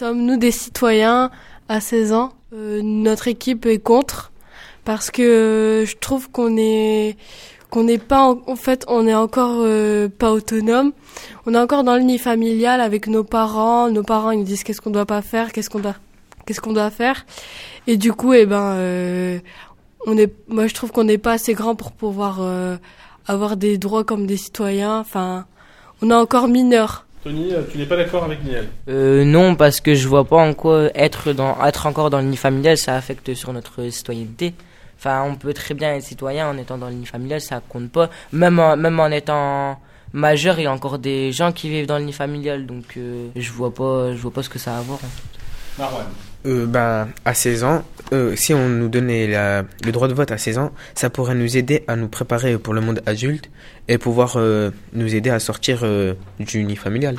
Sommes-nous des citoyens à 16 ans Euh, Notre équipe est contre parce que je trouve qu'on est qu'on n'est pas en, fait on est encore euh, pas autonome. On est encore dans le nid familial avec nos parents. Nos parents ils nous disent qu'est-ce qu'on doit pas faire, qu'est-ce qu'on doit qu'est-ce qu'on doit faire. Et du coup eh ben euh, on est moi je trouve qu'on n'est pas assez grand pour pouvoir avoir des droits comme des citoyens. Enfin, on est encore mineur. Tony, euh, tu n'es pas d'accord avec Niel? Euh, non, parce que je vois pas en quoi être dans être encore dans le nid familial, ça affecte sur notre citoyenneté. Enfin, on peut très bien être citoyen en étant dans le nid familial, ça compte pas. Même en, même en étant majeur, il y a encore des gens qui vivent dans le nid familial, donc euh, je vois pas, je vois pas ce que ça a à voir. en fait. Marwan. Euh, bah, à 16 ans, euh, si on nous donnait la- le droit de vote à 16 ans, ça pourrait nous aider à nous préparer pour le monde adulte et pouvoir euh, nous aider à sortir euh, du nid familial.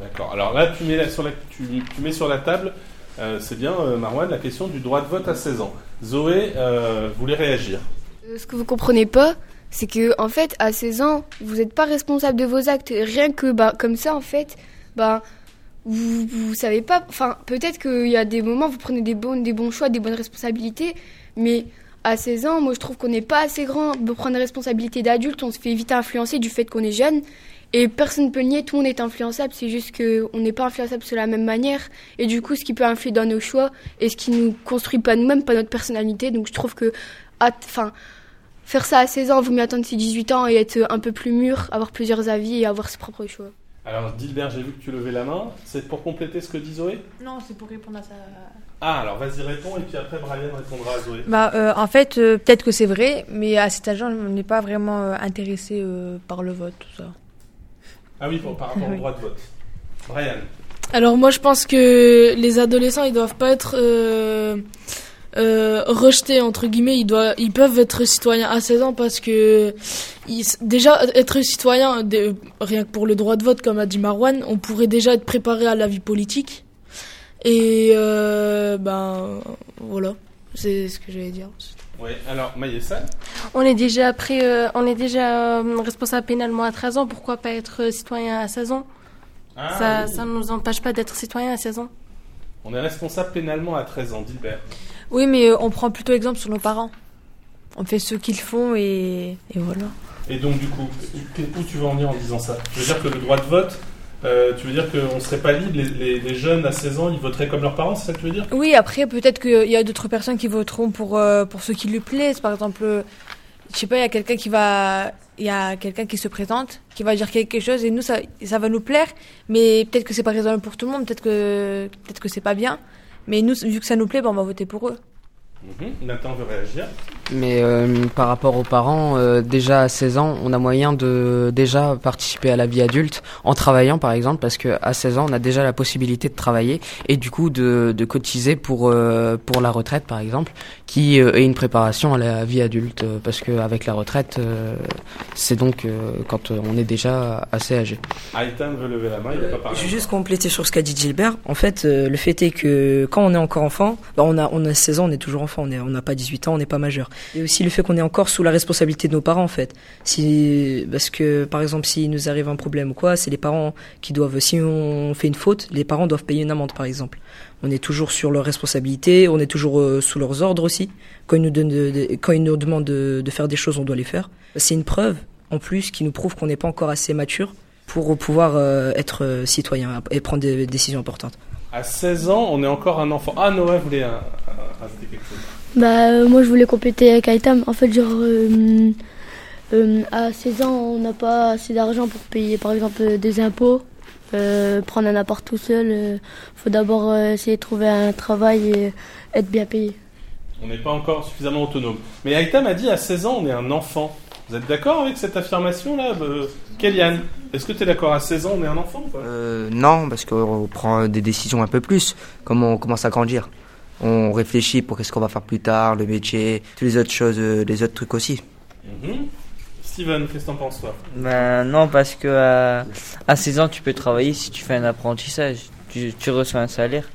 D'accord. Alors là, tu mets, sur, la, tu, tu mets sur la table, euh, c'est bien, euh, Marwan, la question du droit de vote à 16 ans. Zoé euh, voulait réagir. Ce que vous comprenez pas, c'est que en fait, à 16 ans, vous n'êtes pas responsable de vos actes. Rien que bah, comme ça, en fait, bah, vous, vous savez pas. Enfin, peut-être qu'il y a des moments, vous prenez des bons, des bons choix, des bonnes responsabilités, mais à 16 ans, moi, je trouve qu'on n'est pas assez grand pour prendre des responsabilités d'adulte. On se fait vite influencer du fait qu'on est jeune. Et personne ne peut nier, tout le monde est influençable, c'est juste qu'on n'est pas influençable de la même manière. Et du coup, ce qui peut influer dans nos choix et ce qui nous construit pas nous-mêmes, pas notre personnalité. Donc je trouve que, enfin, faire ça à 16 ans, vous mieux attendre ses 18 ans et être un peu plus mûr, avoir plusieurs avis et avoir ses propres choix. Alors, Dilbert, j'ai vu que tu levais la main. C'est pour compléter ce que dit Zoé? Non, c'est pour répondre à ça. Ah, alors vas-y, réponds, et puis après, Brian répondra à Zoé. Bah, euh, en fait, euh, peut-être que c'est vrai, mais à cet âge-là, on n'est pas vraiment euh, intéressé euh, par le vote, tout ça. Ah oui, pour- par rapport au droit de vote. Brian. Alors moi je pense que les adolescents ils doivent pas être euh, rejetés entre guillemets, ils doivent, ils peuvent être citoyens à 16 ans parce que ils- déjà être citoyen de- rien que pour le droit de vote comme a dit Marwan, on pourrait déjà être préparé à la vie politique et euh, ben voilà, c'est ce que j'allais dire. Oui, alors, Maïessa On est déjà prêt, euh, on est déjà euh, responsable pénalement à 13 ans. Pourquoi pas être euh, citoyen à 16 ans? Ah, Ça, oui. ça ne nous empêche pas d'être citoyen à 16 ans. On est responsable pénalement à 13 ans, Dilbert. Oui, mais euh, on prend plutôt exemple sur nos parents. On fait ce qu'ils font et, et voilà. Et donc, du coup, où tu veux en venir en disant ça? Tu veux dire que le droit de vote, euh, tu veux dire qu'on ne serait pas libre, les, les- les jeunes à 16 ans, ils voteraient comme leurs parents, c'est ça que tu veux dire? Oui, après, peut-être qu'il y a d'autres personnes qui voteront pour, euh, pour ceux qui lui plaisent. Par exemple, euh, je sais pas, il y a quelqu'un qui va. Il y a quelqu'un qui se présente, qui va dire quelque chose, et nous, ça, ça va nous plaire, mais peut-être que c'est pas raisonnable pour tout le monde, peut-être que, peut-être que c'est pas bien. Mais nous, vu que ça nous plaît, ben, on va voter pour eux. Mhm. Nathan veut réagir. Mais euh, par rapport aux parents, euh, déjà à 16 ans, on a moyen de déjà participer à la vie adulte en travaillant par exemple, parce que à 16 ans, on a déjà la possibilité de travailler et du coup de, de cotiser pour euh, pour la retraite par exemple, qui euh, est une préparation à la vie adulte, euh, parce que avec la retraite, euh, c'est donc euh, quand on est déjà assez âgé. Aïtan veut lever la main, il n'a pas parlé. Je vais juste compléter sur ce qu'a dit Gilbert. En fait, euh, le fait est que quand on est encore enfant, bah, on, a, on a 16 ans, on est toujours enfant, on n'est on n'a pas 18 ans, on n'est pas majeur. Et aussi le fait qu'on est encore sous la responsabilité de nos parents, en fait. Parce que, par exemple, s'il nous arrive un problème ou quoi, c'est les parents qui doivent, si on fait une faute, les parents doivent payer une amende, par exemple. On est toujours sur leur responsabilité, on est toujours euh, sous leurs ordres aussi. Quand ils nous, demandent de, faire des choses, on doit les faire. C'est une preuve, en plus, qui nous prouve qu'on n'est pas encore assez mature pour pouvoir euh, être euh, citoyen et prendre des décisions importantes. À 16 ans, on est encore un enfant. Ah, Noah voulait euh, euh, rajouter quelque chose. Bah, euh, moi, je voulais compléter avec Aitam. En fait, genre, euh, euh, à 16 ans, on n'a pas assez d'argent pour payer, par exemple, des impôts, euh, prendre un appart tout seul. Il faut d'abord euh, essayer de trouver un travail et être bien payé. On n'est pas encore suffisamment autonome. Mais Aïta m'a dit à 16 ans, on est un enfant. Vous êtes d'accord avec cette affirmation-là Kéliane, est-ce que tu es d'accord À 16 ans, on est un enfant ou pas? Euh, non, parce qu'on prend des décisions un peu plus, comme on commence à grandir? On réfléchit pour qu'est-ce qu'on va faire plus tard, le métier, toutes les autres choses, euh, les autres trucs aussi. Mhm. Steven, qu'est-ce que t'en penses toi? Ben non, parce que à, à 16 ans, tu peux travailler si tu fais un apprentissage. Tu, tu reçois un salaire.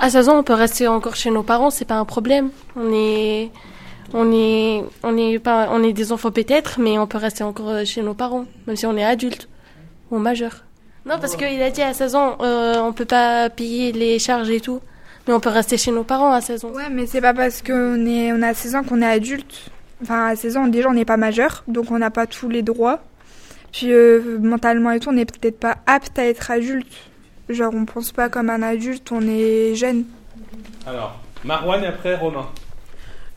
À 16 ans, on peut rester encore chez nos parents, c'est pas un problème. On est, on est, on est pas, on est des enfants peut-être, mais on peut rester encore chez nos parents, même si on est adulte ou majeur. Non, parce qu'il a dit à 16 ans, euh, on peut pas payer les charges et tout. Mais on peut rester chez nos parents à 16 ans. Ouais, mais c'est pas parce qu'on est, on a 16 ans qu'on est adulte. Enfin, à 16 ans, déjà, on n'est pas majeur, donc on n'a pas tous les droits. Puis, euh, mentalement et tout, on n'est peut-être pas apte à être adulte. Genre, on pense pas comme un adulte, on est jeune. Alors, Marwan et après Romain.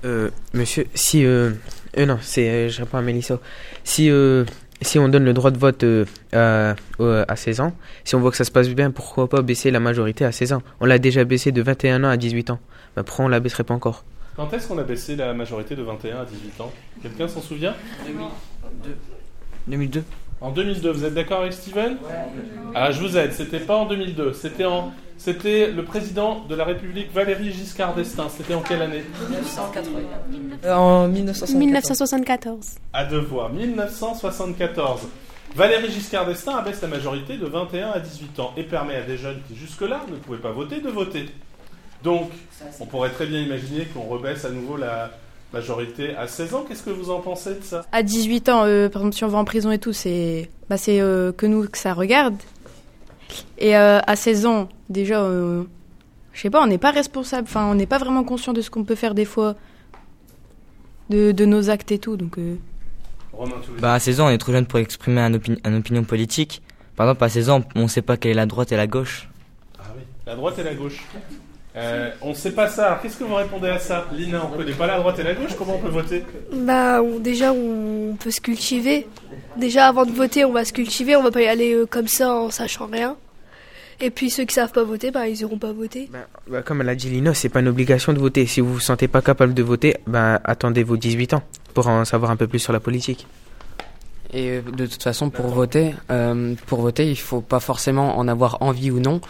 Euh, monsieur, si... Euh, euh, non, c'est, euh, je réponds à Mélissa. Si, euh, si on donne le droit de vote euh, à, euh, à 16 ans, si on voit que ça se passe bien, pourquoi pas baisser la majorité à 16 ans? On l'a déjà baissé de 21 ans à 18 ans. Bah, pourquoi on la baisserait pas encore? Quand est-ce qu'on a baissé la majorité de 21 à 18 ans? Quelqu'un s'en souvient? 2002. En 2002, vous êtes d'accord avec Steven? Ah, je vous aide, c'était pas en 2002, c'était en... C'était le président de la République Valéry Giscard d'Estaing. C'était en quelle année? Euh, en 1974. 1974. À deux voix, 1974. Valéry Giscard d'Estaing abaisse la majorité de 21 à 18 ans et permet à des jeunes qui jusque-là ne pouvaient pas voter de voter. Donc, on pourrait très bien imaginer qu'on rebaisse à nouveau la majorité à 16 ans. Qu'est-ce que vous en pensez de ça? À 18 ans, euh, par exemple, si on va en prison et tout, c'est bah, c'est euh, que nous que ça regarde. Et euh, à 16 ans, déjà, euh, je sais pas, on n'est pas responsable. Enfin, on n'est pas vraiment conscient de ce qu'on peut faire des fois, de, de nos actes et tout. Donc, euh, Romain, Bah, à 16 ans, on est trop jeune pour exprimer un, opini- un opinion politique. Par exemple, à 16 ans, on sait pas quelle est la droite et la gauche. Ah oui, la droite et la gauche. Euh, on ne sait pas ça. Qu'est-ce que vous répondez à ça Lina, on ne connaît pas la droite et la gauche. Comment on peut voter? Bah, on- déjà, on peut se cultiver. Déjà, avant de voter, on va se cultiver. On va pas y aller euh, comme ça en sachant rien. Et puis, ceux qui savent pas voter, bah, ils iront pas voter. Bah, Comme elle a dit Lina, c'est pas une obligation de voter. Si vous vous sentez pas capable de voter, bah, attendez vos 18 ans pour en savoir un peu plus sur la politique. Et euh, de toute façon, pour voter, euh, pour voter, il faut pas forcément en avoir envie ou non.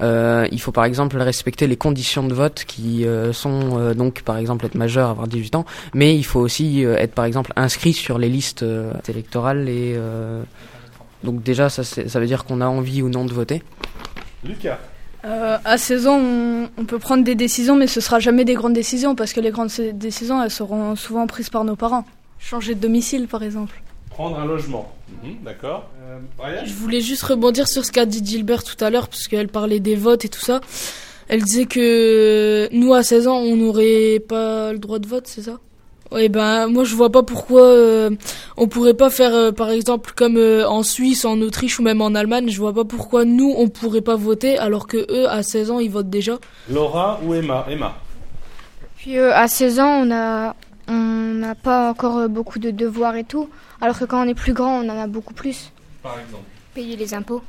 Euh, il faut par exemple respecter les conditions de vote qui euh, sont euh, donc par exemple être majeur, avoir 18 ans, mais il faut aussi euh, être par exemple inscrit sur les listes euh, électorales et euh, donc déjà ça, ça veut dire qu'on a envie ou non de voter. Lucas. Euh, à 16 ans, on, on peut prendre des décisions, mais ce sera jamais des grandes décisions parce que les grandes décisions, elles seront souvent prises par nos parents. Changer de domicile, par exemple. Prendre un logement. Mhm, D'accord. Euh, Je voulais juste rebondir sur ce qu'a dit Gilbert tout à l'heure, parce qu'elle parlait des votes et tout ça. Elle disait que nous, à 16 ans, on n'aurait pas le droit de vote, c'est ça? Ouais, ben, moi, je vois pas pourquoi euh, on pourrait pas faire, euh, par exemple, comme euh, en Suisse, en Autriche ou même en Allemagne. Je vois pas pourquoi nous, on pourrait pas voter, alors que eux, à 16 ans, ils votent déjà. Laura ou Emma? Emma. Puis euh, à 16 ans, on a on n'a pas encore euh, beaucoup de devoirs et tout, alors que quand on est plus grand, on en a beaucoup plus. Par exemple. Payer les impôts.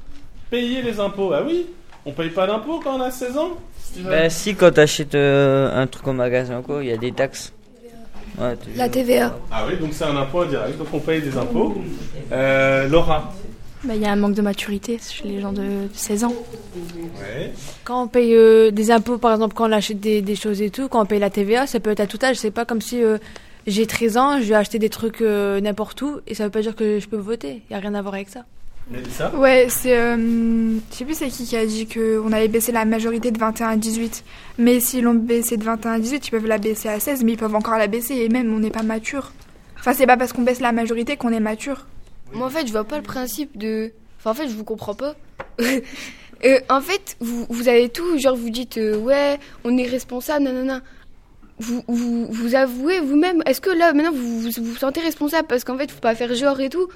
Payer les impôts. Ah oui? On paye pas d'impôts quand on a 16 ans? Bah, si, quand t'achètes euh, un truc au magasin, quoi, il y a des taxes. Ouais, La TVA. Ah oui, donc c'est un impôt indirect, donc on paye des impôts. Euh, Laura. Bah, il y a un manque de maturité chez les gens de 16 ans. Ouais. Quand on paye euh, des impôts, par exemple, quand on achète des, des choses et tout, quand on paye la TVA, ça peut être à tout âge. C'est pas comme si euh, j'ai 13 ans, je vais acheter des trucs euh, n'importe où et ça veut pas dire que je peux voter. Il y a rien à voir avec ça. Mélissa Ouais, c'est. euh, je sais plus c'est qui qui a dit qu'on avait baissé la majorité de 21 à 18. Mais s'ils l'ont baissé de 21 à 18, ils peuvent la baisser à 16, mais ils peuvent encore la baisser et même on n'est pas mature. Enfin, c'est pas parce qu'on baisse la majorité qu'on est mature. Moi, en fait, je vois pas le principe de. Enfin, en fait, je vous comprends pas. Euh, en fait, vous, vous avez tout, genre, vous dites, euh, ouais, on est responsable, nanana. Vous, vous, vous avouez vous-même, est-ce que là, maintenant, vous vous, vous sentez responsable Parce qu'en fait, faut pas faire genre et tout?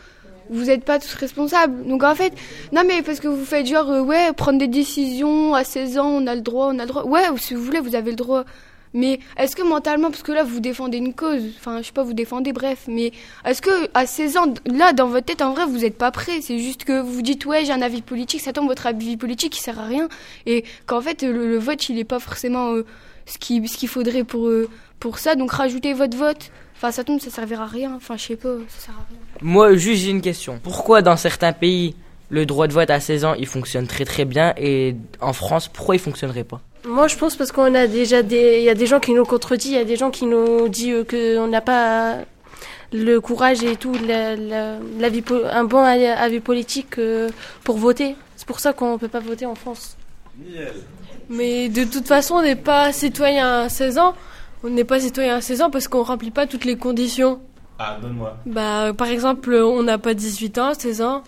Vous n'êtes pas tous responsables. Donc, en fait, non, mais parce que vous faites genre, euh, ouais, prendre des décisions à 16 ans, on a le droit, on a le droit. Ouais, si vous voulez, vous avez le droit. Mais est-ce que mentalement, parce que là, vous défendez une cause, enfin, je sais pas, vous défendez, bref, mais est-ce que à 16 ans, là, dans votre tête, en vrai, vous n'êtes pas prêt? C'est juste que vous dites, ouais, j'ai un avis politique, ça tombe, votre avis politique, il sert à rien. Et qu'en fait, le, vote, il est pas forcément euh, ce qu'il faudrait pour, euh, pour ça. Donc, rajoutez votre vote. Enfin, ça tombe, ça servira à rien. Enfin, je sais pas, ça sert à rien. Moi, juste j'ai une question. Pourquoi dans certains pays, le droit de vote à 16 ans, il fonctionne très très bien? Et en France, pourquoi il fonctionnerait pas? Moi, je pense parce qu'on a déjà des, il y a des gens qui nous contredisent, il y a des gens qui nous disent euh, que on n'a pas le courage et tout, la, po- un bon avis politique euh, pour voter. C'est pour ça qu'on peut pas voter en France. Mais de toute façon, on n'est pas citoyen à 16 ans. On n'est pas citoyen à 16 ans parce qu'on remplit pas toutes les conditions. Ah, donne-moi. Bah, par exemple, on n'a pas 18 ans, 16 ans.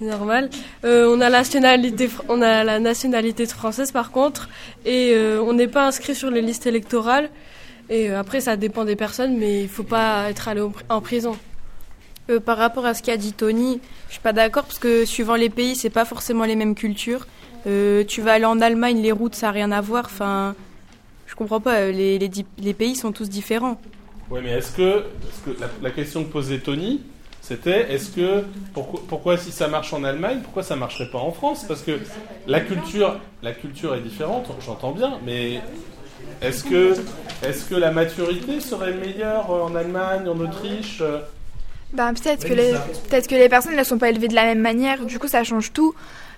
Normal. Euh, on a la nationalité, on a la nationalité française par contre, et euh, on n'est pas inscrit sur les listes électorales. Et euh, après, ça dépend des personnes, mais il faut pas être allé en prison. Euh, par rapport à ce qu'a dit Tony, je suis pas d'accord parce que suivant les pays, c'est pas forcément les mêmes cultures. Euh, tu vas aller en Allemagne, les routes, ça n'a rien à voir. Enfin, je comprends pas. Les, les, di- les pays sont tous différents. Oui, mais est-ce que, est-ce que la, la question que posait Tony, c'était est-ce que pourquoi, pourquoi si ça marche en Allemagne, pourquoi ça marcherait pas en France? Parce que la culture, la culture est différente, j'entends bien, mais est-ce que, est-ce que la maturité serait meilleure euh, en Allemagne, en Autriche Ben, peut-être que, les, peut-être que les personnes ne sont pas élevées de la même manière, du coup ça change tout,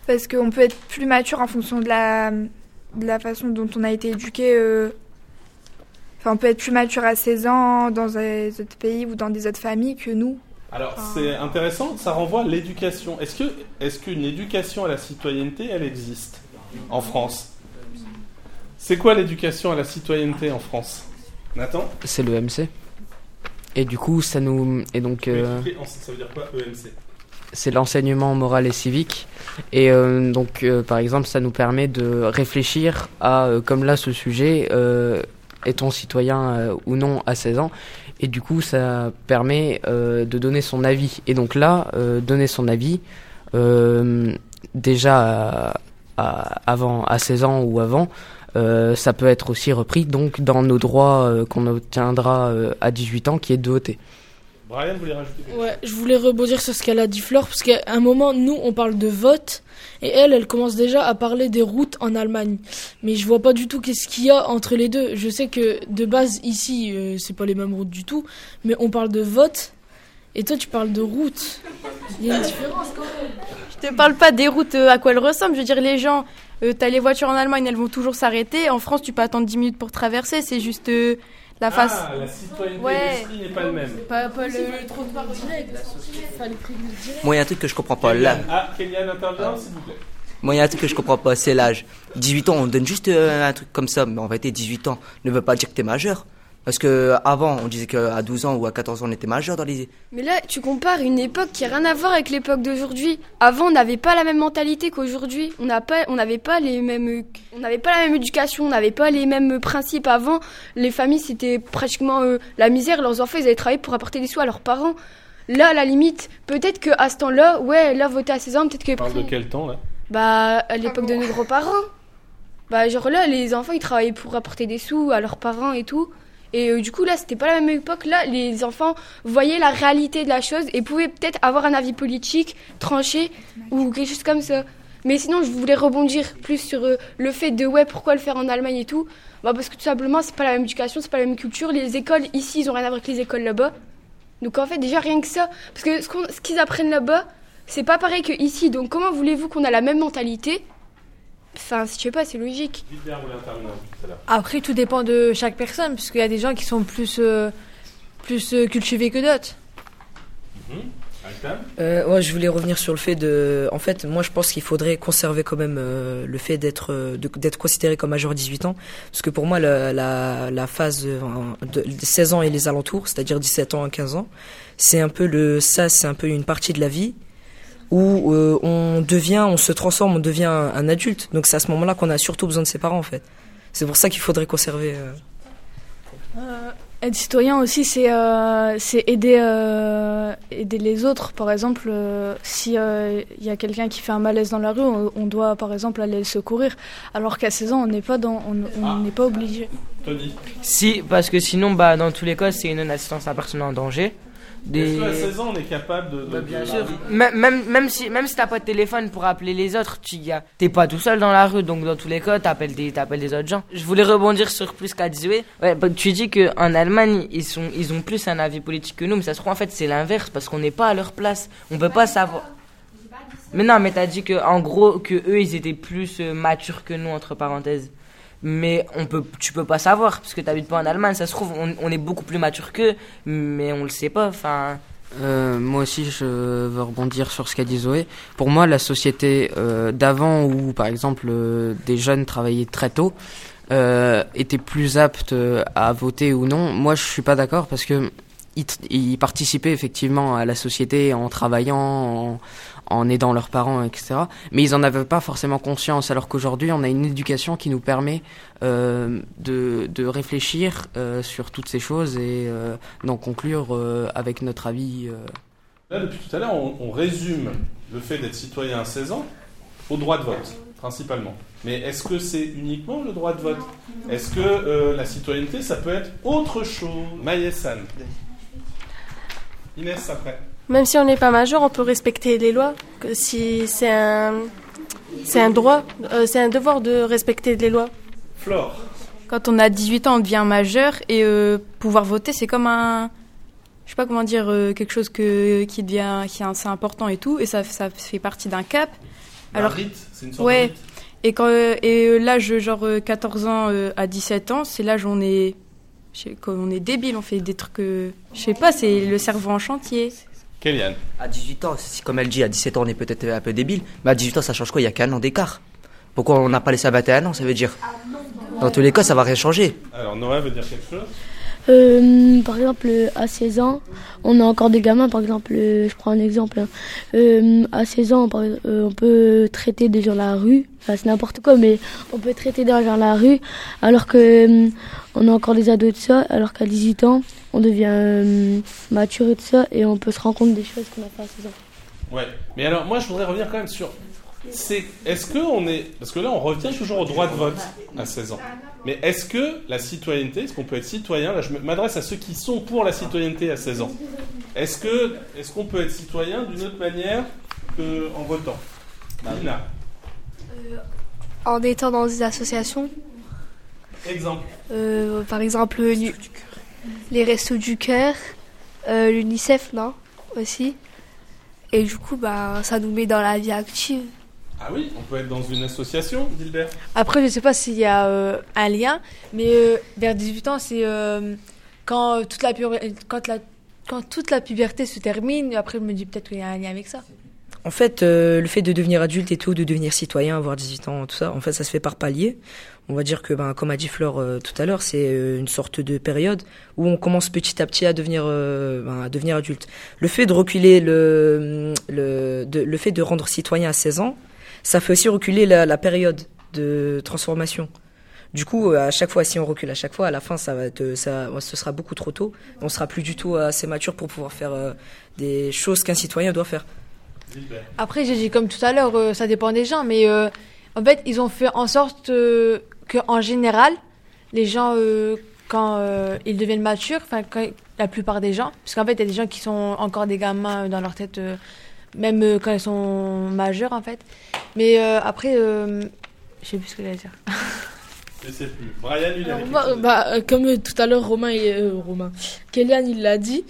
parce qu'on peut être plus mature en fonction de la, de la façon dont on a été éduqué. euh. Enfin, on peut être plus mature à 16 ans dans des autres pays ou dans des autres familles que nous. Alors c'est intéressant, ça renvoie à l'éducation. Est-ce que, est-ce qu'une éducation à la citoyenneté, elle existe en France? C'est quoi l'éducation à la citoyenneté en France? Nathan? C'est le MC. Et du coup, ça nous. Et donc. Euh, Ça veut dire quoi EMC c'est l'enseignement moral et civique. Et euh, donc, euh, par exemple, ça nous permet de réfléchir à, euh, comme là, ce sujet, euh, est-on citoyen euh, ou non à 16 ans? Et du coup, ça permet euh, de donner son avis. Et donc là, euh, donner son avis, euh, déjà à, avant, à 16 ans ou avant, ça peut être aussi repris donc dans nos droits qu'on obtiendra à 18 ans, qui est de voter. Brian voulait rajouter quelque chose Ouais, je voulais rebondir sur ce qu'elle a dit Flore, parce qu'à un moment, nous, on parle de vote, et elle, elle commence déjà à parler des routes en Allemagne. Mais je vois pas du tout qu'est-ce qu'il y a entre les deux. Je sais que de base, ici, euh, c'est pas les mêmes routes du tout, mais on parle de vote, et toi, tu parles de route. Il y a une différence quand même. Je te parle pas des routes euh, à quoi elles ressemblent. Je veux dire, les gens, euh, t'as les voitures en Allemagne, elles vont toujours s'arrêter. En France, tu peux attendre 10 minutes pour traverser. C'est juste euh, la face. Ah, la citoyenneté Ouais. n'est pas le même. Pas, pas le, le trottoir direct. Moi, il y a un truc que je comprends pas là. Ah, Kélian intervient, s'il vous plaît. Moi, il y a un truc que je comprends pas, c'est l'âge. 18 ans, on donne juste euh, un truc comme ça, mais en vérité, 18 ans ne veut pas dire que t'es majeur. Parce que avant, on disait qu'à 12 ans ou à 14 ans, on était majeur dans les. Mais là, tu compares une époque qui a rien à voir avec l'époque d'aujourd'hui. Avant, on n'avait pas la même mentalité qu'aujourd'hui. On n'a pas, on n'avait pas les mêmes, on n'avait pas la même éducation, on n'avait pas les mêmes principes. Avant, les familles c'était pratiquement euh, la misère. Leurs enfants, ils allaient travailler pour apporter des sous à leurs parents. Là, à la limite, peut-être que à ce temps-là, ouais, là, voter à 16 ans, peut-être que. On parle de quel temps là? Bah, à l'époque de nos grands-parents. Bah, genre là, les enfants, ils travaillaient pour apporter des sous à leurs parents et tout. Et euh, du coup, là, c'était pas la même époque. Là, les enfants voyaient la réalité de la chose et pouvaient peut-être avoir un avis politique tranché ou quelque chose comme ça. Mais sinon, je voulais rebondir plus sur euh, le fait de, ouais, pourquoi le faire en Allemagne et tout. Bah, parce que tout simplement, c'est pas la même éducation, c'est pas la même culture. Les écoles ici, ils ont rien à voir avec les écoles là-bas. Donc en fait, déjà, rien que ça. Parce que ce qu'ils apprennent là-bas, c'est pas pareil que ici. Donc comment voulez-vous qu'on a la même mentalité Enfin, je sais pas, c'est logique. Après, tout dépend de chaque personne, puisqu'il y a des gens qui sont plus, euh, plus euh, cultivés que d'autres. Mhm. Altan Euh, ouais, je voulais revenir sur le fait de. En fait, moi, je pense qu'il faudrait conserver quand même euh, le fait d'être euh, d'être considéré comme majeur à 18 ans, parce que pour moi, la, la, la phase euh, de, de 16 ans et les alentours, c'est-à-dire 17 ans à 15 ans, c'est un peu le ça, c'est un peu une partie de la vie où euh, on devient, on se transforme, on devient un, un adulte. Donc c'est à ce moment-là qu'on a surtout besoin de ses parents, en fait. C'est pour ça qu'il faudrait conserver. euh, Euh, être citoyen aussi, c'est euh, aider, euh, aider les autres. Par exemple, euh, si il y a quelqu'un qui fait un malaise dans la rue, on, on doit par exemple aller le secourir. Alors qu'à 16 ans, on n'est pas dans, on on n'est pas obligé. Tony Si, parce que sinon, bah, dans tous les cas, c'est une assistance à personne en danger. Est-ce qu'à 16 ans, on est capable de. de- bien de- sûr. Même, même, même si, même si t'as pas de téléphone pour appeler les autres, tu y as- t'es pas tout seul dans la rue, donc dans tous les cas, t'appelles des, t'appelles des autres gens. Je voulais rebondir sur plus Zoé. Ouais, bah, tu dis que en Allemagne, ils sont, ils ont plus un avis politique que nous, mais ça se trouve en fait c'est l'inverse parce qu'on n'est pas à leur place. On peut pas savoir. Mais non, mais t'as dit que en gros que eux ils étaient plus euh, matures que nous entre parenthèses. Mais on peut, tu peux pas savoir parce que t'habites pas en Allemagne. Ça se trouve on, est beaucoup plus mature qu'eux, mais on le sait pas. Enfin. Euh, moi aussi, je veux rebondir sur ce qu'a dit Zoé. Pour moi, la société euh, d'avant, où par exemple euh, des jeunes travaillaient très tôt, étaient plus aptes euh, à voter ou non. Moi, je suis pas d'accord parce que ils participaient effectivement à la société en travaillant, en, en aidant leurs parents, etc. Mais ils en avaient pas forcément conscience, alors qu'aujourd'hui, on a une éducation qui nous permet euh, de, de réfléchir euh, sur toutes ces choses et euh, d'en conclure avec notre avis. Là, depuis tout à l'heure, on, résume le fait d'être citoyen à 16 ans au droit de vote, principalement. Mais est-ce que c'est uniquement le droit de vote? Est-ce que la citoyenneté, ça peut être autre chose? Maïessan. Inès, après. Même si on n'est pas majeur, on peut respecter les lois. Que si c'est un, c'est un droit, euh, c'est un devoir de respecter les lois. Flore. Quand on a 18 ans, on devient majeur et euh, pouvoir voter, c'est comme un. Je sais pas comment dire, euh, quelque chose que, qui devient. qui est assez important et tout, et ça, ça fait partie d'un cap. Un rite, c'est une sorte de ouais. rite. Et, quand, et l'âge, genre euh, 14 ans à 17 ans, c'est l'âge où on est. quand on est débile, on fait des trucs. je sais pas, c'est le cerveau en chantier. Kéliane. À 18 ans, si, comme elle dit, à 17 ans, on est peut-être un peu débile, mais à 18 ans, ça change quoi? Il y a qu'un an d'écart. Pourquoi on n'a pas laissé à 21 ans Ça veut dire? Dans tous les cas, ça va rien changer. Alors, Noah veut dire quelque chose? Euh, par exemple, à 16 ans, on a encore des gamins, par exemple, je prends un exemple. hein. Euh, à 16 ans, euh, on peut traiter des gens dans la rue, Enfin, c'est n'importe quoi, mais on peut traiter des gens dans la rue, alors que euh, on a encore des ados de ça, alors qu'à 18 ans, on devient euh, mature et de ça, et on peut se rendre compte des choses qu'on a fait à 16 ans. Ouais. Mais alors, moi, je voudrais revenir quand même sur. C'est, est-ce que on est, parce que là, on revient toujours au droit de vote à 16 ans. Mais est-ce que la citoyenneté, est-ce qu'on peut être citoyen? Là, je m'adresse à ceux qui sont pour la citoyenneté à 16 ans. Est-ce que, est-ce qu'on peut être citoyen d'une autre manière qu'en votant? Nina, En étant dans des associations, exemple. euh, par exemple les Restos du Cœur, euh, l'UNICEF, non Aussi. Et du coup, bah, ça nous met dans la vie active. Ah oui, on peut être dans une association, Gilbert. Après, je sais pas s'il y a euh, un lien, mais euh, vers 18 ans, c'est euh, quand, euh, toute la quand, la, quand toute la puberté se termine. Après, je me dis peut-être qu'il y a un lien avec ça. En fait, euh, le fait de devenir adulte et tout, de devenir citoyen, avoir 18 ans, tout ça, en fait, ça se fait par palier. On va dire que, ben, comme a dit Flore euh, tout à l'heure, c'est euh, une sorte de période où on commence petit à petit à devenir, ben, à devenir adulte. Le fait de reculer le, le, le fait de rendre citoyen à 16 ans, ça fait aussi reculer la, période de transformation. Du coup, à chaque fois, si on recule à chaque fois, à la fin, ça ça, ce sera beaucoup trop tôt. On sera plus du tout assez mature pour pouvoir faire des choses qu'un citoyen doit faire. Après, j'ai dit comme tout à l'heure, euh, ça dépend des gens, mais euh, en fait, ils ont fait en sorte euh, que, général, les gens, euh, quand ils deviennent matures, enfin, la plupart des gens, parce qu'en fait, il y a des gens qui sont encore des gamins dans leur tête, même quand ils sont majeurs, en fait. Mais après, je sais plus ce que j'allais dire. Je sais plus. Brian, il a Alors, moi, bah, euh, comme euh, tout à l'heure, Romain, et, euh, Romain, Kélian, il l'a dit,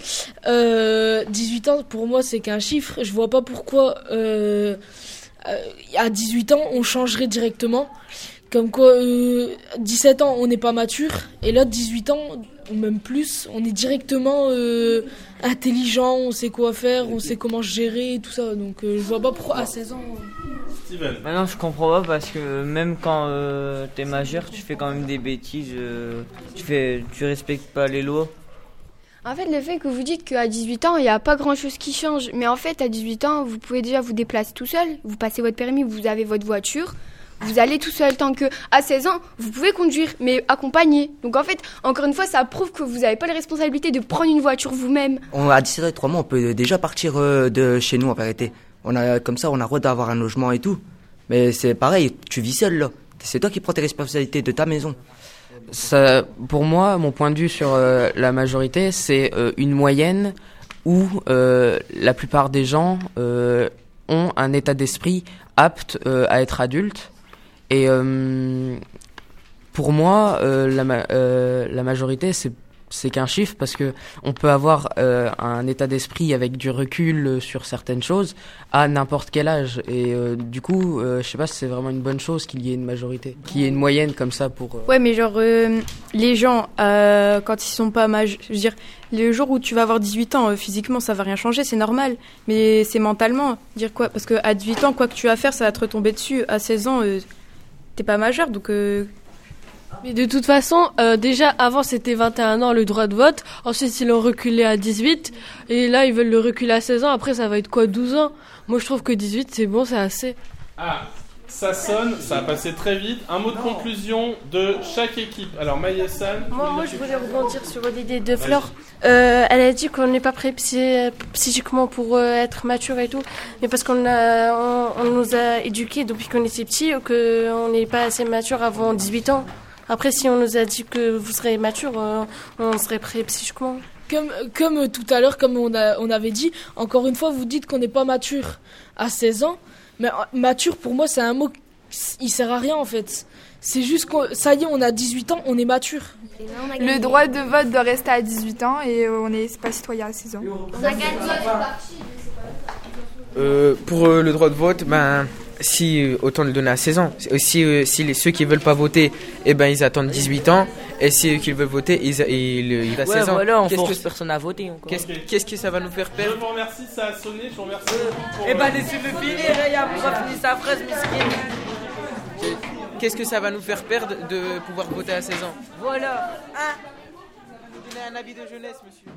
euh, 18 ans, pour moi, c'est qu'un chiffre. Je vois pas pourquoi, euh, euh, à 18 ans, on changerait directement. Comme quoi, euh, 17 ans, on n'est pas mature, et là, 18 ans, ou même plus, on est directement euh, intelligent, on sait quoi faire, on sait comment se gérer, et tout ça. Donc, euh, je vois pas pourquoi à 16 ans. Steven. Bah non, je comprends pas parce que même quand euh, t'es majeur, tu fais quand même des bêtises. euh, tu fais, tu respectes pas les lois. En fait, le fait que vous dites qu'à 18 ans, il n'y a pas grand-chose qui change. Mais en fait, à 18 ans, vous pouvez déjà vous déplacer tout seul. Vous passez votre permis, vous avez votre voiture. Vous allez tout seul. Tant que à 16 ans, vous pouvez conduire, mais accompagné. Donc en fait, encore une fois, ça prouve que vous n'avez pas la responsabilité de prendre une voiture vous-même. On, à 17 ans et 3 mois, on peut déjà partir euh, de chez nous en vérité. On a, comme ça, on a le droit d'avoir un logement et tout. Mais c'est pareil, tu vis seul là. C'est toi qui prends tes responsabilités de ta maison. Ça, pour moi, mon point de vue sur euh, la majorité, c'est euh, une moyenne où euh, la plupart des gens euh, ont un état d'esprit apte euh, à être adultes. Et euh, pour moi, euh, euh, la majorité, c'est qu'un chiffre parce que on peut avoir un état d'esprit avec du recul sur certaines choses à n'importe quel âge et du coup euh, je sais pas si c'est vraiment une bonne chose qu'il y ait une majorité qu'il y ait une moyenne comme ça pour Ouais, mais genre, les gens, quand ils sont pas majeurs, je veux dire, le jour où tu vas avoir 18 ans, physiquement, ça va rien changer, c'est normal. Mais c'est mentalement. Dire quoi Parce qu'à 18 ans, quoi que tu vas faire, ça va te retomber dessus. À 16 ans, t'es pas majeur, donc. euh, Mais de toute façon, euh, déjà avant c'était 21 ans le droit de vote, ensuite ils l'ont reculé à 18, et là ils veulent le reculer à 16 ans, après ça va être quoi 12 ans? Moi je trouve que 18 c'est bon, c'est assez. Ah, ça sonne, ça a passé très vite. Un mot de conclusion de chaque équipe. Alors Maïesan. Moi, moi, je voulais rebondir sur l'idée de Flore. Euh, elle a dit qu'on n'est pas prêt psy- psychiquement pour euh, être mature et tout, mais parce qu'on a, on, on nous a éduqués depuis qu'on était petits, qu'on n'est pas assez mature avant 18 ans. Après, si on nous a dit que vous serez mature, euh, on serait prêt psychiquement. Comme, comme tout à l'heure, comme on, a, on avait dit, encore une fois, vous dites qu'on n'est pas mature à 16 ans. Mais euh, mature, pour moi, c'est un mot, qui- il sert à rien en fait. C'est juste que ça y est, on a 18 ans, on est mature. Le droit de vote doit rester à 18 ans et on n'est pas citoyen à 16 ans. Euh, pour euh, le droit de vote, ben, si euh, autant le donner à 16 ans. Si, euh, si les, ceux qui veulent pas voter, eh ben, ils attendent 18 ans. Et ceux qui veulent voter, ils, ils, ils, à Ouais, 16 ans. voilà, on Qu'est-ce force que- personne à voter encore. Qu'est-ce qu'est-ce que ça va nous faire Je perdre vous remercie, ça a sonné. Je vous remercie pour. Eh ben, euh, laissez-le finir, il a pas fini sa phrase, miskin. Qu'est-ce que ça va nous faire perdre de pouvoir voter à 16 ans Voilà. Donnez un avis de jeunesse, monsieur.